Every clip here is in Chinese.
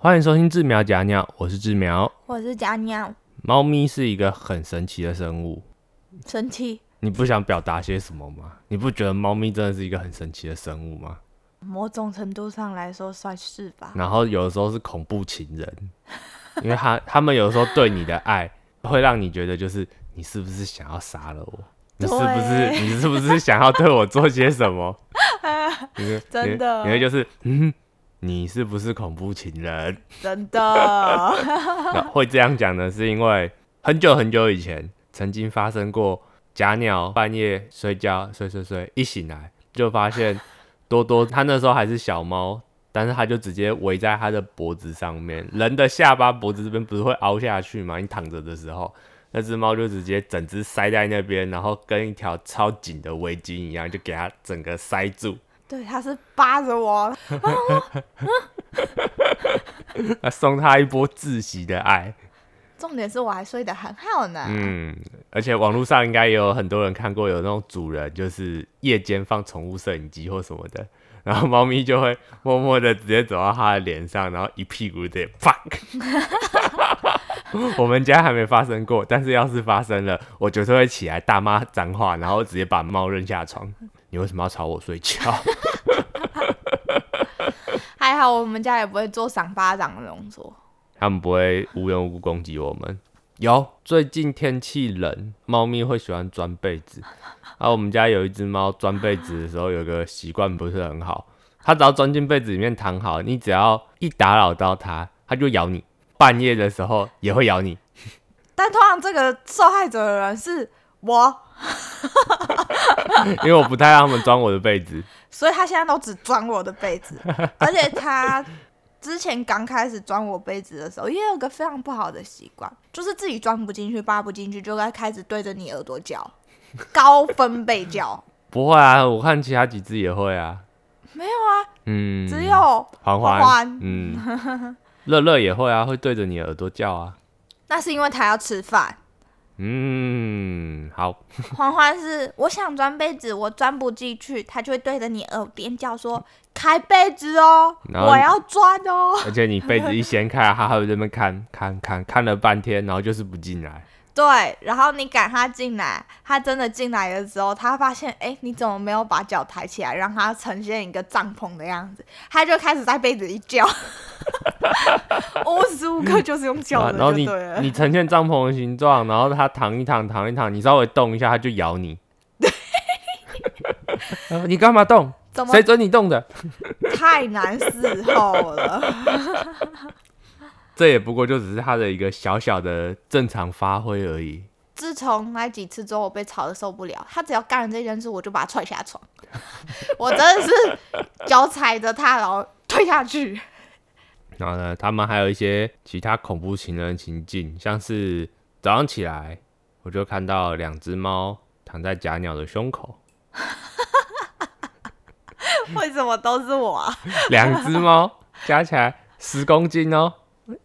欢迎收听志苗假鸟，我是志苗。我是假鸟，猫咪是一个很神奇的生物，神奇。你不想表达些什么吗？你不觉得猫咪真的是一个很神奇的生物吗？某种程度上来说算是吧。然后有的时候是恐怖情人，因为他 他们有的时候对你的爱会让你觉得就是你是不是想要杀了我？你是不是对你是不是想要对我做些什么？你会真的因为就是嗯，你是不是恐怖情人？真的，那 会这样讲呢，是因为很久很久以前曾经发生过假鸟半夜睡觉睡睡睡，一醒来就发现多多，它那时候还是小猫，但是它就直接围在它的脖子上面，人的下巴脖子这边不是会凹下去吗？你躺着的时候。那只猫就直接整只塞在那边，然后跟一条超紧的围巾一样，就给它整个塞住。对，他是扒着我，啊，送他一波窒息的爱。重点是我还睡得很好呢。嗯，而且网络上应该也有很多人看过，有那种主人就是夜间放宠物摄影机或什么的，然后猫咪就会默默的直接走到他的脸上，然后一屁股的啪。我们家还没发生过，但是要是发生了，我绝对会起来大骂脏话，然后直接把猫扔下床。你为什么要吵我睡觉？还好我们家也不会做赏巴掌的动作。他们不会无缘无故攻击我们。有，最近天气冷，猫咪会喜欢钻被子。啊，我们家有一只猫钻被子的时候有个习惯不是很好，它只要钻进被子里面躺好，你只要一打扰到它，它就咬你。半夜的时候也会咬你。但通常这个受害者的人是我，因为我不太让他们钻我的被子。所以他现在都只钻我的被子，而且他之前刚开始钻我被子的时候，也有个非常不好的习惯，就是自己钻不进去、扒不进去，就该开始对着你耳朵叫，高分贝叫。不会啊，我看其他几只也会啊。没有啊，嗯，只有环环环嗯，乐乐也会啊，会对着你耳朵叫啊。那是因为他要吃饭。嗯，好，欢欢是我想钻被子，我钻不进去，他就会对着你耳边叫说：“开被子哦，我要钻哦。而且你被子一掀开，他还会在那边看看看看了半天，然后就是不进来。”对，然后你赶他进来，他真的进来的时候，他发现，哎，你怎么没有把脚抬起来，让他呈现一个帐篷的样子？他就开始在被子里叫，无时无刻就是用叫的，啊然后你。你呈现帐篷的形状，然后他躺一躺躺一躺，你稍微动一下，他就咬你。然 后你干嘛动？谁准你动的？太难伺候了？这也不过就只是他的一个小小的正常发挥而已。自从那几次之后，我被吵得受不了。他只要干了这件事，我就把他踹下床。我真的是脚踩着他，然后推下去。然后呢，他们还有一些其他恐怖情人情境，像是早上起来，我就看到两只猫躺在假鸟的胸口，为什么都是我啊？两只猫加起来十公斤哦，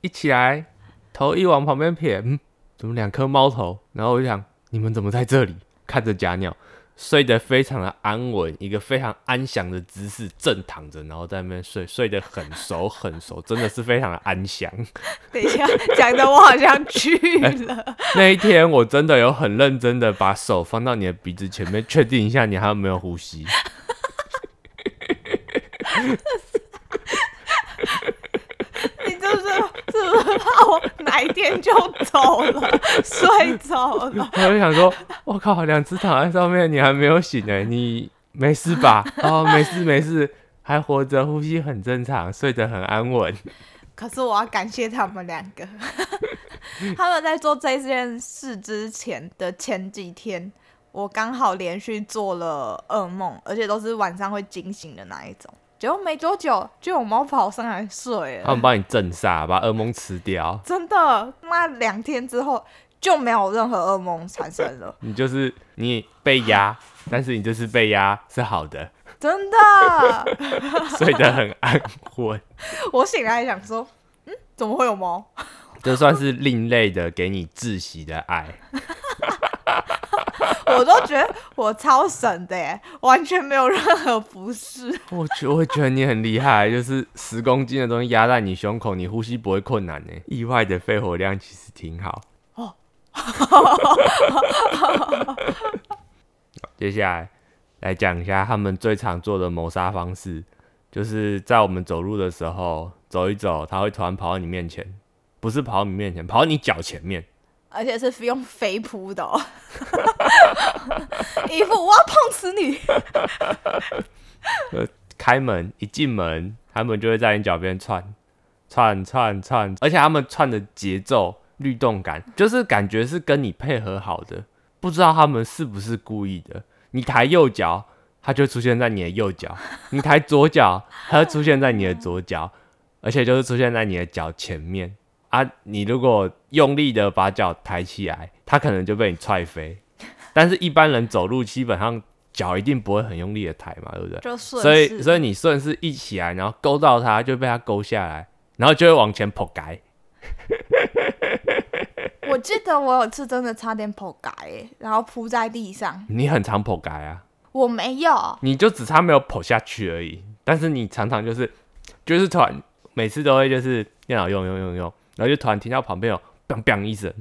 一起来头一往旁边撇，嗯，怎么两颗猫头？然后我就想，你们怎么在这里？看着假鸟睡得非常的安稳，一个非常安详的姿势，正躺着，然后在那边睡，睡得很熟很熟，真的是非常的安详。等一下，讲的我好像去了。那一天我真的有很认真的把手放到你的鼻子前面，确定一下你还有没有呼吸。你是不是是不是怕我哪一天就走了，睡着了？我就想说，我靠，两只躺在上面，你还没有醒哎、你没事吧？哦，没事没事，还活着，呼吸很正常，睡得很安稳。可是我要感谢他们两个，他们在做这件事之前的前几天，我刚好连续做了噩梦，而且都是晚上会惊醒的那一种。结果没多久，就有猫跑上来睡了。他们帮你镇煞，把噩梦吃掉。真的，妈两天之后就没有任何噩梦产生了，你就是你被压，但是你就是被压是好的，真的。睡得很安稳。我醒来想说，嗯，怎么会有猫？这算是另类的给你窒息的爱。我都觉得我超神的耶，完全没有任何不适。我觉我会觉得你很厉害，就是十公斤的东西压在你胸口，你呼吸不会困难呢。意外的肺活量其实挺好。哦，接下来来讲一下他们最常做的谋杀方式，就是在我们走路的时候走一走，他会突然跑到你面前，不是跑到你面前，跑到你脚前面。而且是用飞扑的，哦，一副我要碰死你。呃，开门一进门，他们就会在你脚边窜，窜窜窜，而且他们窜的节奏、律动感，就是感觉是跟你配合好的。不知道他们是不是故意的？你抬右脚，他就出现在你的右脚；你抬左脚，他就出现在你的左脚，而且就是出现在你的脚前面。啊，你如果用力的把脚抬起来，他可能就被你踹飞。但是，一般人走路基本上脚一定不会很用力的抬嘛，对不对？就顺所以，所以你顺势一起来，然后勾到他，就被他勾下来，然后就会往前跑改。我记得我有次真的差点跑改，然后扑在地上。你很常跑改啊？我没有，你就只差没有跑下去而已。但是你常常就是，就是突然每次都会就是电脑用用用用。然后就突然听到旁边有“砰砰”一声，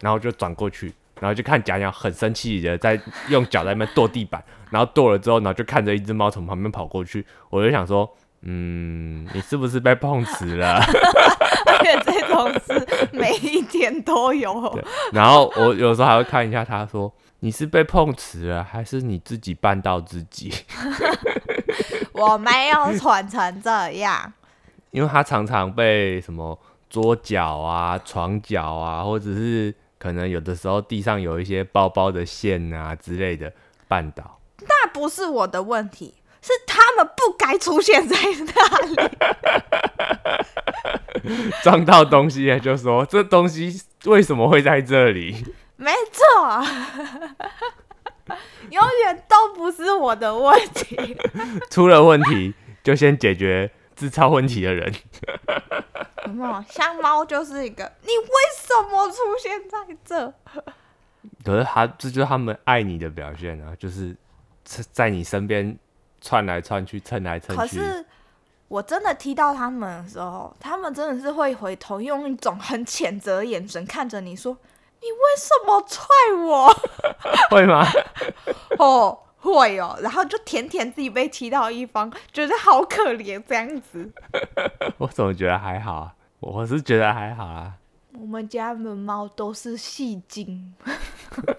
然后就转过去，然后就看假鸟很生气的在用脚在那边跺地板，然后跺了之后，然后就看着一只猫从旁边跑过去，我就想说，嗯，你是不是被碰瓷了？而且这种事每一天都有。然后我有时候还会看一下，他说你是被碰瓷了，还是你自己绊到自己？我没有蠢成这样，因为他常常被什么。桌角啊，床角啊，或者是可能有的时候地上有一些包包的线啊之类的绊倒，那不是我的问题，是他们不该出现在那里。撞到东西就说这东西为什么会在这里？没错，永远都不是我的问题。出了问题就先解决制造问题的人。像猫就是一个，你为什么出现在这？可是他这就是他们爱你的表现啊，就是在你身边窜来窜去，蹭来蹭去。可是我真的踢到他们的时候，他们真的是会回头用一种很谴责的眼神看着你说：“你为什么踹我？” 会吗？哦，会哦。然后就舔舔自己被踢到一方，觉得好可怜这样子。我怎么觉得还好啊？我是觉得还好啦。我们家的猫都是戏精。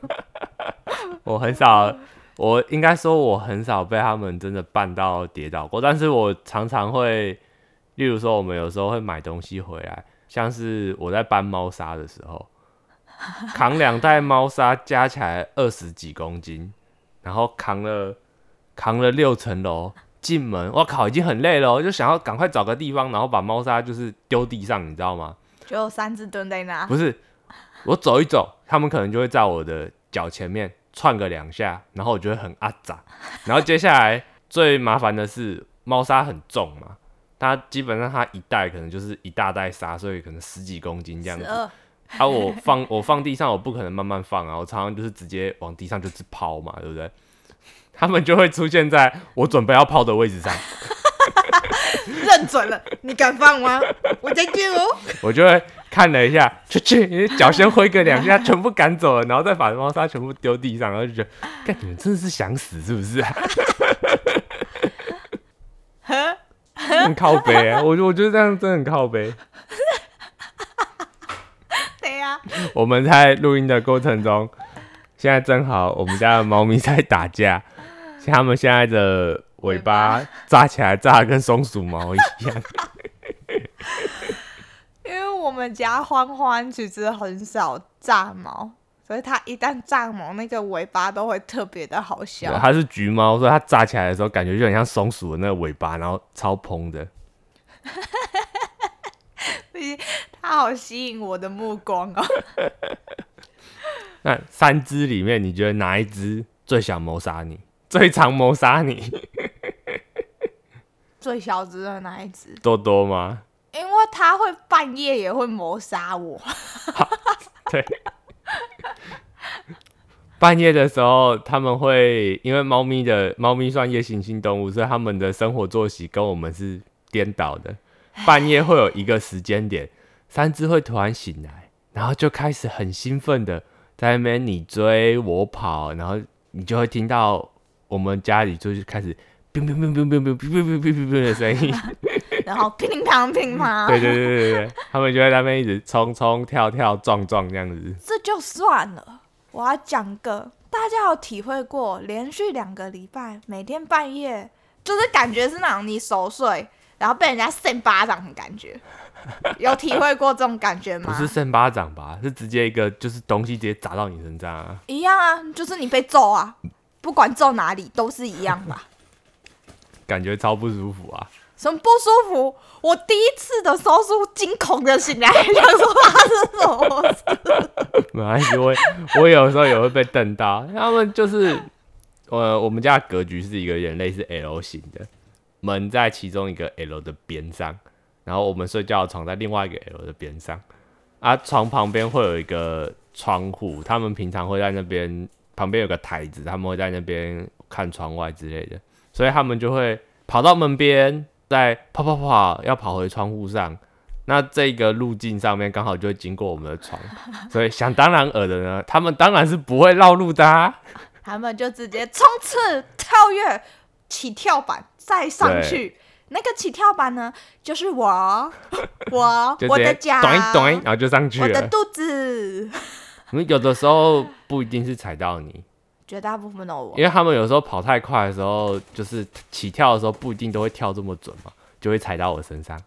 我很少，我应该说我很少被他们真的绊到跌倒过，但是我常常会，例如说我们有时候会买东西回来，像是我在搬猫砂的时候，扛两袋猫砂加起来二十几公斤，然后扛了扛了六层楼。进门，我靠，已经很累了，我就想要赶快找个地方，然后把猫砂就是丢地上，你知道吗？就三只蹲在那。不是，我走一走，他们可能就会在我的脚前面窜个两下，然后我就会很阿杂。然后接下来最麻烦的是，猫砂很重嘛，它基本上它一袋可能就是一大袋沙，所以可能十几公斤这样子。啊，我放我放地上，我不可能慢慢放啊，我常常就是直接往地上就是抛嘛，对不对？他们就会出现在我准备要抛的位置上，认准了，你敢放吗？我在这哦。我就会看了一下，去去，脚先挥个两下，全部赶走了，然后再把猫砂全部丢地上，然后就觉得，看你们真的是想死是不是？很靠背啊，我我觉得这样真的很靠背。对呀。我们在录音的过程中，现在正好我们家的猫咪在打架。他们现在的尾巴扎起来，扎的跟松鼠毛一样。因为我们家欢欢其实很少炸毛，所以它一旦炸毛，那个尾巴都会特别的好笑。它是橘猫，所以它炸起来的时候，感觉就很像松鼠的那个尾巴，然后超蓬的。它好吸引我的目光哦。那三只里面，你觉得哪一只最想谋杀你？最常谋杀你，最小只的那一只多多吗？因为它会半夜也会谋杀我。对，半夜的时候，他们会因为猫咪的猫咪算夜行性动物，所以他们的生活作息跟我们是颠倒的。半夜会有一个时间点，三只会突然醒来，然后就开始很兴奋的在那边你追我跑，然后你就会听到我们家里就是开始乒乒乒乒乒乒乒乒乒乒乒的声音。然后乒乓乒乓，对对对对对，他们就在那边一直冲冲跳跳撞撞这样子。这就算了，我要讲个大家有体会过，连续两个礼拜每天半夜就是感觉是那种你熟睡，然后被人家扇巴掌的感觉，有体会过这种感觉吗？不是扇巴掌吧？是直接一个就是东西直接砸到你身上啊？一样啊，就是你被揍啊，不管揍哪里都是一样吧？感觉超不舒服啊！什么不舒服？我第一次的时候是惊恐的醒来，想说发生什么事。没关系，我我有时候也会被瞪到。他们就是，呃，我们家格局是一个人类是 L 型的，门在其中一个 L 的边上，然后我们睡觉的床在另外一个 L 的边上，啊，床旁边会有一个窗户，他们平常会在那边旁边有个台子，他们会在那边看窗外之类的，所以他们就会跑到门边。再跑跑跑，要跑回窗户上，那这个路径上面刚好就会经过我们的床，所以想当然尔的呢，他们当然是不会绕路的，啊，他们就直接冲刺、跳跃、起跳板再上去。那个起跳板呢，就是我，我 我的脚，然后就上去了。我的肚子，有的时候不一定是踩到你。绝大部分都我，因为他们有时候跑太快的时候，就是起跳的时候不一定都会跳这么准嘛，就会踩到我身上。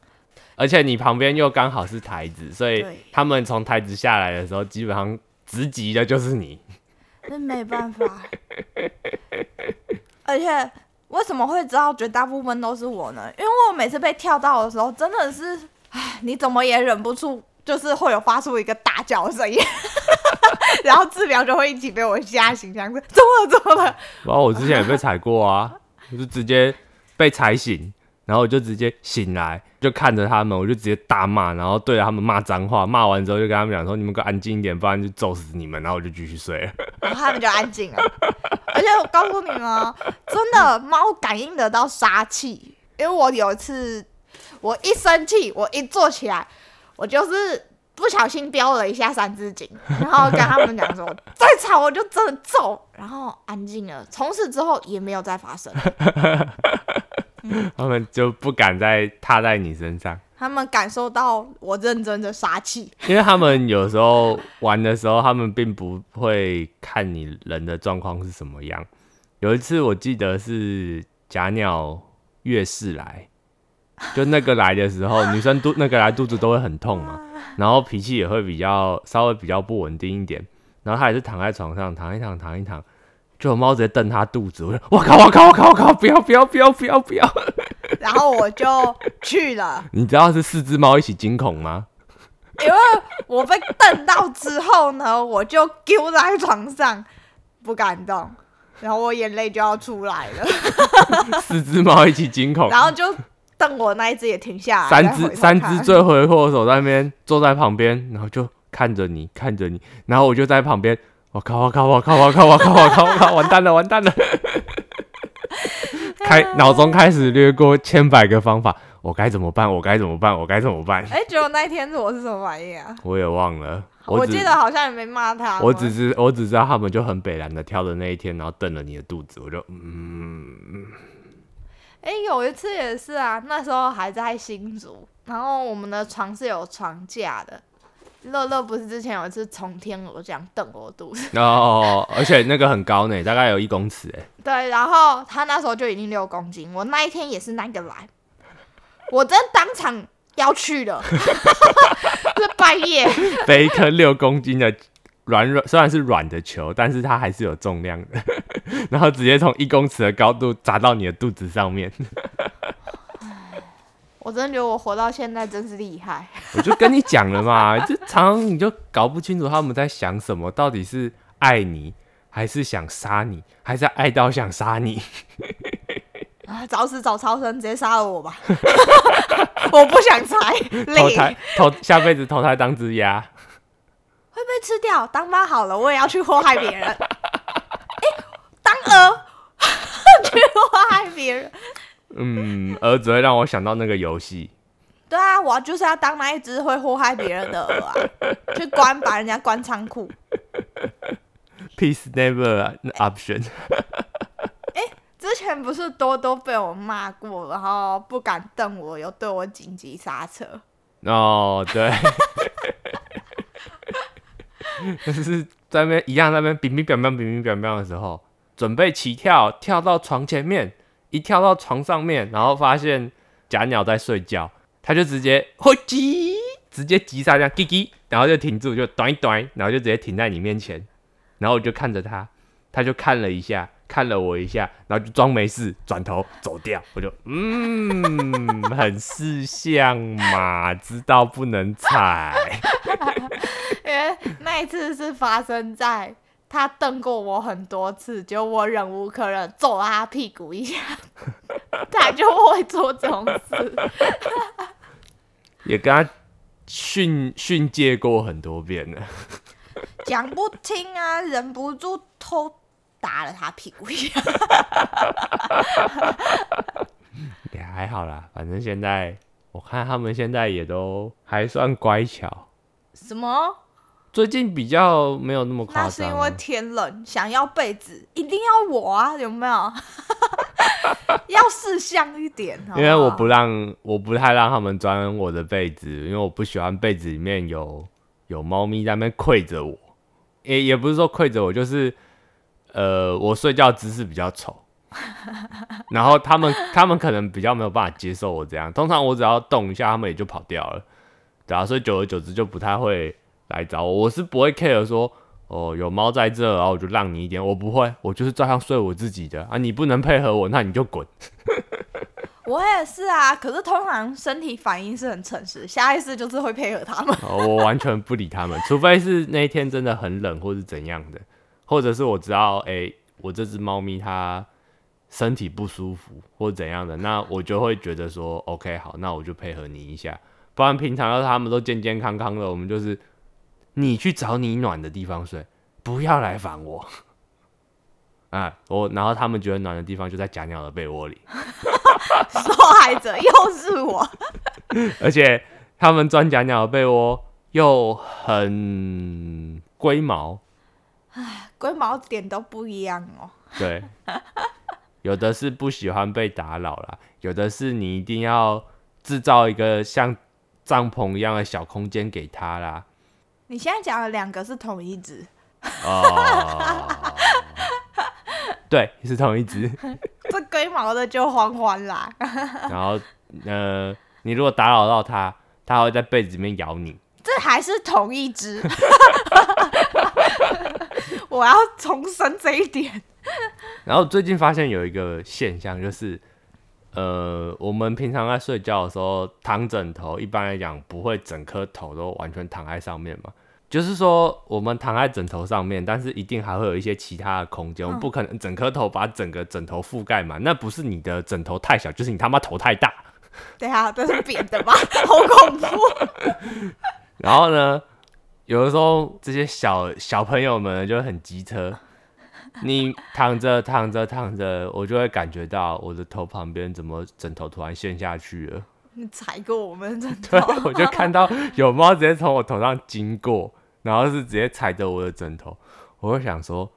而且你旁边又刚好是台子，所以他们从台子下来的时候，基本上直击的就是你。那没办法。而且为什么会知道绝大部分都是我呢？因为我每次被跳到的时候，真的是，唉，你怎么也忍不住，就是会有发出一个大叫的声音。然后治疗就会一起被我吓醒，这样子怎么了？怎么了？然后我之前也被踩过啊，我 就直接被踩醒，然后我就直接醒来，就看着他们，我就直接大骂，然后对着他们骂脏话。骂完之后就跟他们讲说：“你们给我安静一点，不然就揍死你们。”然后我就继续睡了。然后他们就安静了。而且我告诉你们，真的猫感应得到杀气，因为我有一次我一生气，我一坐起来，我就是。不小心飙了一下三字经，然后跟他们讲说再吵我就真的揍，然后安静了。从此之后也没有再发生。他们就不敢再踏在你身上。他们感受到我认真的杀气，因为他们有时候玩的时候，他们并不会看你人的状况是什么样。有一次我记得是假鸟月事来，就那个来的时候，女生肚那个来肚子都会很痛嘛。然后脾气也会比较稍微比较不稳定一点，然后他也是躺在床上躺一躺躺一躺，就有猫直接瞪他肚子，我说我靠我靠我靠我靠不要不要不要不要不要，然后我就去了。你知道是四只猫一起惊恐吗？因为我被瞪到之后呢，我就丢在床上不敢动，然后我眼泪就要出来了。四只猫一起惊恐，然后就。瞪我那一只也停下来，三只三只罪魁祸首在那边坐在旁边，然后就看着你看着你，然后我就在旁边，我靠我靠我靠我靠我靠我靠我靠，完蛋了完蛋了，开脑中开始掠过千百个方法，我该怎么办？我该怎么办？我该怎么办？哎，结果那一天我是什么反应啊？我也忘了，我记得好像也没骂他，我只是我只知道他们就很北然的挑的那一天，然后瞪了你的肚子，我就嗯。哎，有一次也是啊，那时候还在新竹，然后我们的床是有床架的。乐乐不是之前有一次从天而降瞪我肚子哦，而且那个很高呢，大概有一公尺哎。对，然后他那时候就已经六公斤，我那一天也是那个来，我真当场要去了，是半夜 背一颗六公斤的。软软虽然是软的球，但是它还是有重量的，然后直接从一公尺的高度砸到你的肚子上面。我真的觉得我活到现在真是厉害。我就跟你讲了嘛，就常常你就搞不清楚他们在想什么，到底是爱你，还是想杀你，还是爱到想杀你？啊，早死早超生，直接杀了我吧！我不想猜，投胎投下辈子投胎当只鸭。被吃掉，当妈好了，我也要去祸害别人。哎，当鹅 去祸害别人。嗯，鹅只会让我想到那个游戏。对啊，我就是要当那一只会祸害别人的鹅啊，去关，把人家关仓库。Peace never option。之前不是多多被我骂过，然后不敢瞪我，有对我紧急刹车。哦，对。就是在那边一样，在那边乒乒乓乓、乒乒乓乓的时候，准备起跳，跳到床前面，一跳到床上面，然后发现假鸟在睡觉，他就直接会急，直接急刹这样，叽叽，然后就停住，就短一短，然后就直接停在你面前，然后我就看着他，他就看了一下。看了我一下，然后就装没事，转头走掉。我就嗯，很识相嘛，知道不能踩。因为那一次是发生在他瞪过我很多次，结果我忍无可忍，揍他屁股一下，他就会做这种事。也跟他训训诫过很多遍了。讲不听啊，忍不住偷打了他屁股一下。也还好啦，反正现在我看他们现在也都还算乖巧。什么？最近比较没有那么夸张啊、那是因为天冷，想要被子，一定要我啊，有没有？要识相一点，好好因为我不让，我不太让他们钻我的被子，因为我不喜欢被子里面有有猫咪在那边跪着我，也也不是说跪着我，就是呃，我睡觉姿势比较丑，然后他们他们可能比较没有办法接受我这样，通常我只要动一下，他们也就跑掉了，对啊，所以久而久之就不太会来找我，我是不会 care 说。哦，有猫在这，然后我就让你一点。我不会，我就是照样睡我自己的啊。你不能配合我，那你就滚。我也是啊，可是通常身体反应是很诚实，下意识就是会配合他们。哦，我完全不理他们，除非是那一天真的很冷，或是怎样的，或者是我知道，哎、我这只猫咪它身体不舒服或怎样的，那我就会觉得说，OK，好，那我就配合你一下。不然平常要是他们都健健康康的，我们就是你去找你暖的地方睡，不要来烦我。啊，我然后他们觉得暖的地方就在假鸟的被窝里，受害者又是我，而且他们钻假鸟的被窝又很龟毛，龟毛点都不一样哦。对，有的是不喜欢被打扰啦，有的是你一定要制造一个像帐篷一样的小空间给他啦。你现在讲的两个是同一只，哦，对，是同一只。这龟毛的就欢欢啦。然后，呃，你如果打扰到它，它会在被子里面咬你。这还是同一只，我要重申这一点。然后最近发现有一个现象，就是，呃，我们平常在睡觉的时候躺枕头，一般来讲不会整颗头都完全躺在上面嘛。就是说，我们躺在枕头上面，但是一定还会有一些其他的空间，我们不可能整颗头把整个枕头覆盖嘛。那不是你的枕头太小，就是你他妈头太大。对啊，这是扁的吧？好恐怖！然后呢，有的时候这些小小朋友们就很机车，你躺着躺着躺着，我就会感觉到我的头旁边怎么枕头突然陷下去了。你踩过我们枕对头，，我就看到有猫直接从我头上经过，然后是直接踩着我的枕头。我会想说，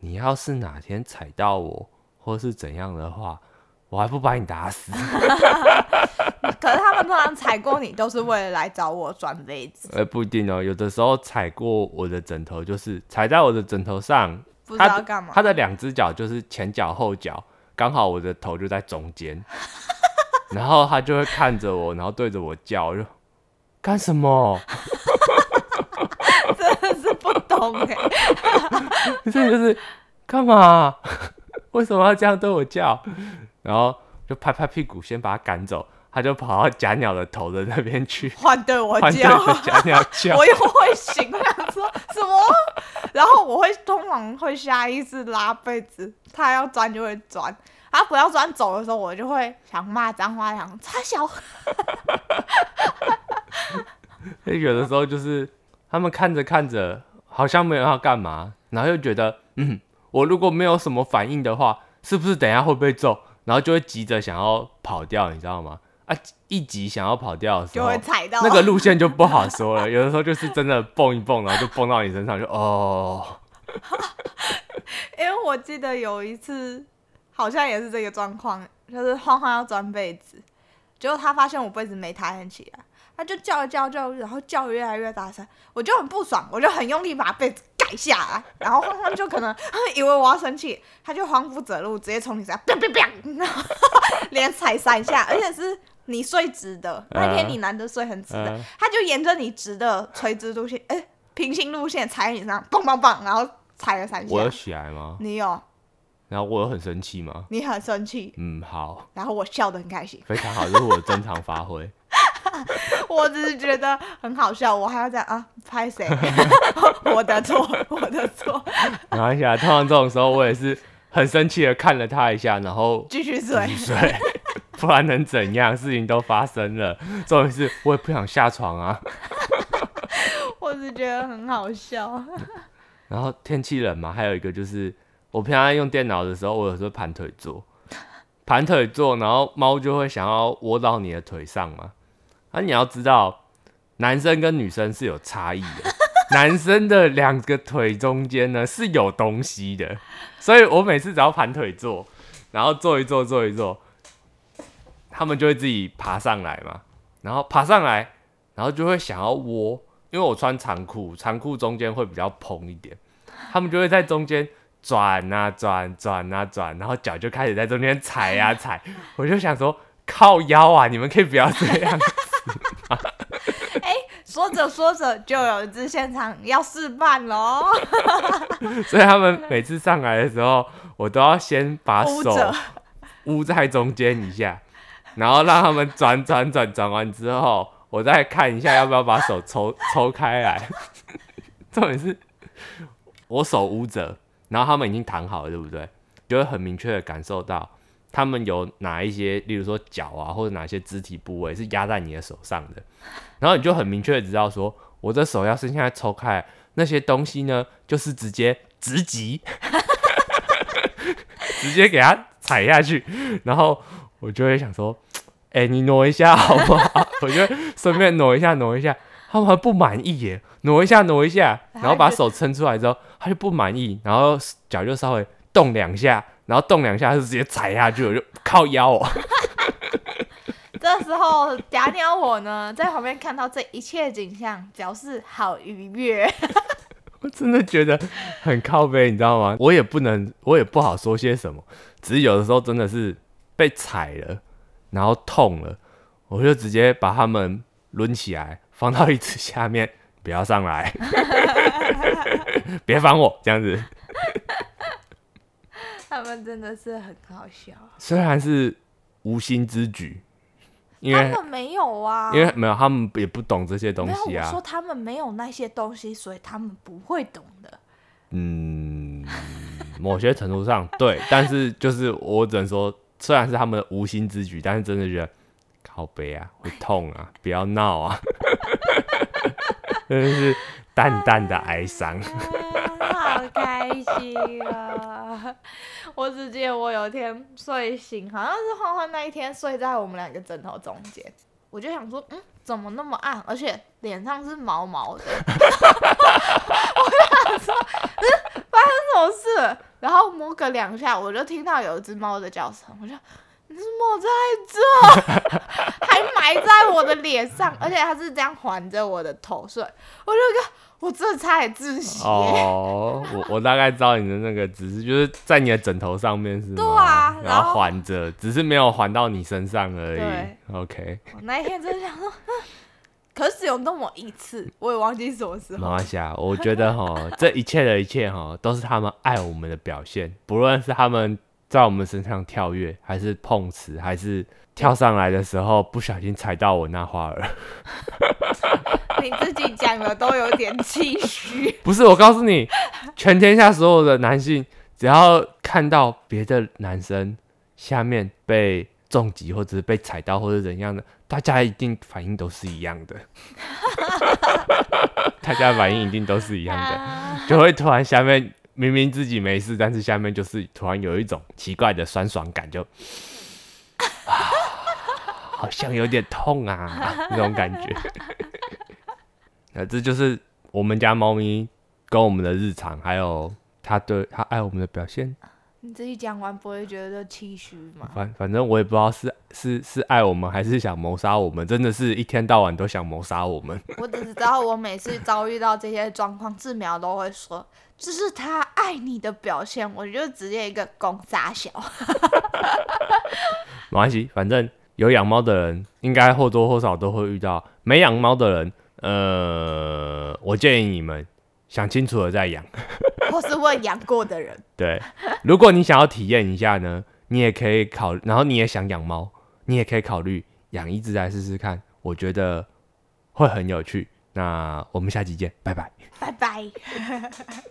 你要是哪天踩到我，或是怎样的话，我还不把你打死。可是他们通常踩过你都是为了来找我转被子，呃，不一定哦，有的时候踩过我的枕头，就是踩在我的枕头上，不知道干嘛。他的两只脚就是前脚后脚，刚好我的头就在中间，然后他就会看着我，然后对着我叫，就干什么？真的是不懂哎、这就是干嘛？为什么要这样对我叫？然后就拍拍屁股，先把他赶走，它就跑到假鸟的头的那边去，换对我换对叫，着假鸟叫 我。又会醒，我想说 什么？然后我会通常会下意识拉被子，他要钻就会钻，他不要钻走的时候，我就会想骂脏话，想擦小。有的时候就是他们看着看着，好像没有要干嘛，然后又觉得，嗯，我如果没有什么反应的话，是不是等一下会被揍？然后就会急着想要跑掉，你知道吗？啊，一急想要跑掉的时候就会，踩到那个路线就不好说了。有的时候就是真的蹦一蹦，然后就蹦到你身上，就哦，因为我记得有一次，好像也是这个状况，就是欢欢要钻被子，结果他发现我被子没抬很起来，他就叫一叫叫，然后叫越来越大声，我就很不爽，我就很用力把被子盖下来，然后欢欢就可能 以为我要生气，他就慌不择路，直接从你身上然后 连踩三下，而且是你睡直的，那天你难得睡很直的，嗯他就沿着你直的垂直路线，哎、平行路线踩你身上，砰砰砰，然后踩了三下。我有起来吗？你有，然后我有很生气吗？你很生气，嗯，好，然后我笑得很开心。非常好，这是我的正常发挥。我只是觉得很好笑，我还要这样啊，拍谁？我的错，我的错，然后一下，通常这种时候我也是很生气的看了他一下，然后继续睡继。续睡，不然能怎样？事情都发生了，重点是我也不想下床啊。我只觉得很好笑。然后天气冷嘛，还有一个就是我平常用电脑的时候，我有时候盘腿坐，盘腿坐，然后猫就会想要窝到你的腿上嘛。啊，你要知道，男生跟女生是有差异的，男生的两个腿中间呢是有东西的，所以我每次只要盘腿坐，然后坐一坐，坐一坐，他们就会自己爬上来嘛，然后爬上来，然后就会想要窝，因为我穿长裤，长裤中间会比较蓬一点，他们就会在中间转啊转，转啊转，然后脚就开始在中间踩啊踩，我就想说靠腰啊，你们可以不要这样，说着说着，就有一只现场要示范喽，所以他们每次上来的时候，我都要先把手。捂在中间一下，然后让他们转转转转完之后，我再看一下要不要把手抽抽开来。重点是我手捂着，然后他们已经躺好了，对不对？就会很明确的感受到他们有哪一些，例如说脚啊，或者哪些肢体部位是压在你的手上的，然后你就很明确的知道说，我的手要是现在抽开，那些东西呢，就是直接直击，直接给它踩下去，然后我就会想说，哎、你挪一下好不好？我就会顺便挪一下，挪一下。他们还不满意耶，挪一下，挪一下，然后把手撑出来之后，他就不满意，然后脚就稍微动两下，然后动两下就直接踩下去，我就靠腰哦。这时候嗲鸟我呢，在旁边看到这一切景象，表示好愉悦。我真的觉得很靠背，你知道吗？我也不能，我也不好说些什么，只是有的时候真的是被踩了，然后痛了，我就直接把他们抡起来，放到椅子下面，不要上来，别烦我，这样子。他们真的是很好笑，虽然是无心之举，因为他们没有啊，因为没有他们也不懂这些东西啊我说。他们没有那些东西，所以他们不会懂的。嗯，某些程度上对，但是就是我只能说，虽然是他们的无心之举，但是真的觉得靠背啊，会痛啊，不要闹啊，真的是淡淡的哀伤。好开心啊！我只记得我有一天睡醒，好像是欢欢那一天睡在我们两个枕头中间，我就想说，嗯，怎么那么暗，而且脸上是毛毛的，我就想说，嗯，发生什么事？然后摸个两下，我就听到有一只猫的叫声，我就。你怎么在这？还埋在我的脸上，而且它是这样环着我的头睡，我就个，我这差点窒息、哦，我我大概知道你的那个只是就是在你的枕头上面是吗？对啊然后环着，只是没有环到你身上而已。OK，我那一天真的想说，可是只有那么一次，我也忘记什么时候。没关系啊，我觉得哈，这一切的一切哈，都是他们爱我们的表现，不论是他们在我们身上跳跃，还是碰瓷，还是跳上来的时候不小心踩到我那花儿。你自己讲的都有点气虚。不是，我告诉你，全天下所有的男性，只要看到别的男生下面被重击，或者是被踩到，或者怎样的，大家一定反应都是一样的。大家反应一定都是一样的。啊就会突然下面明明自己没事，但是下面就是突然有一种奇怪的酸爽感，就 好像有点痛啊，那种感觉。那这就是我们家猫咪跟我们的日常，还有它对它爱我们的表现。你自己讲完不会觉得气虚吗？反反正我也不知道是是是爱我们，还是想谋杀我们。真的是一天到晚都想谋杀我们。我只知道，我每次遭遇到这些状况，志苗都会说这是他爱你的表现。我就直接一个攻杀小。没关系，反正有养猫的人，应该或多或少都会遇到。没养猫的人，呃，我建议你们想清楚了再养。或是问养过的人。对，如果你想要体验一下呢，你也可以考，然后你也想养猫，你也可以考虑养一只来试试看，我觉得会很有趣。那我们下期见，拜拜，拜拜。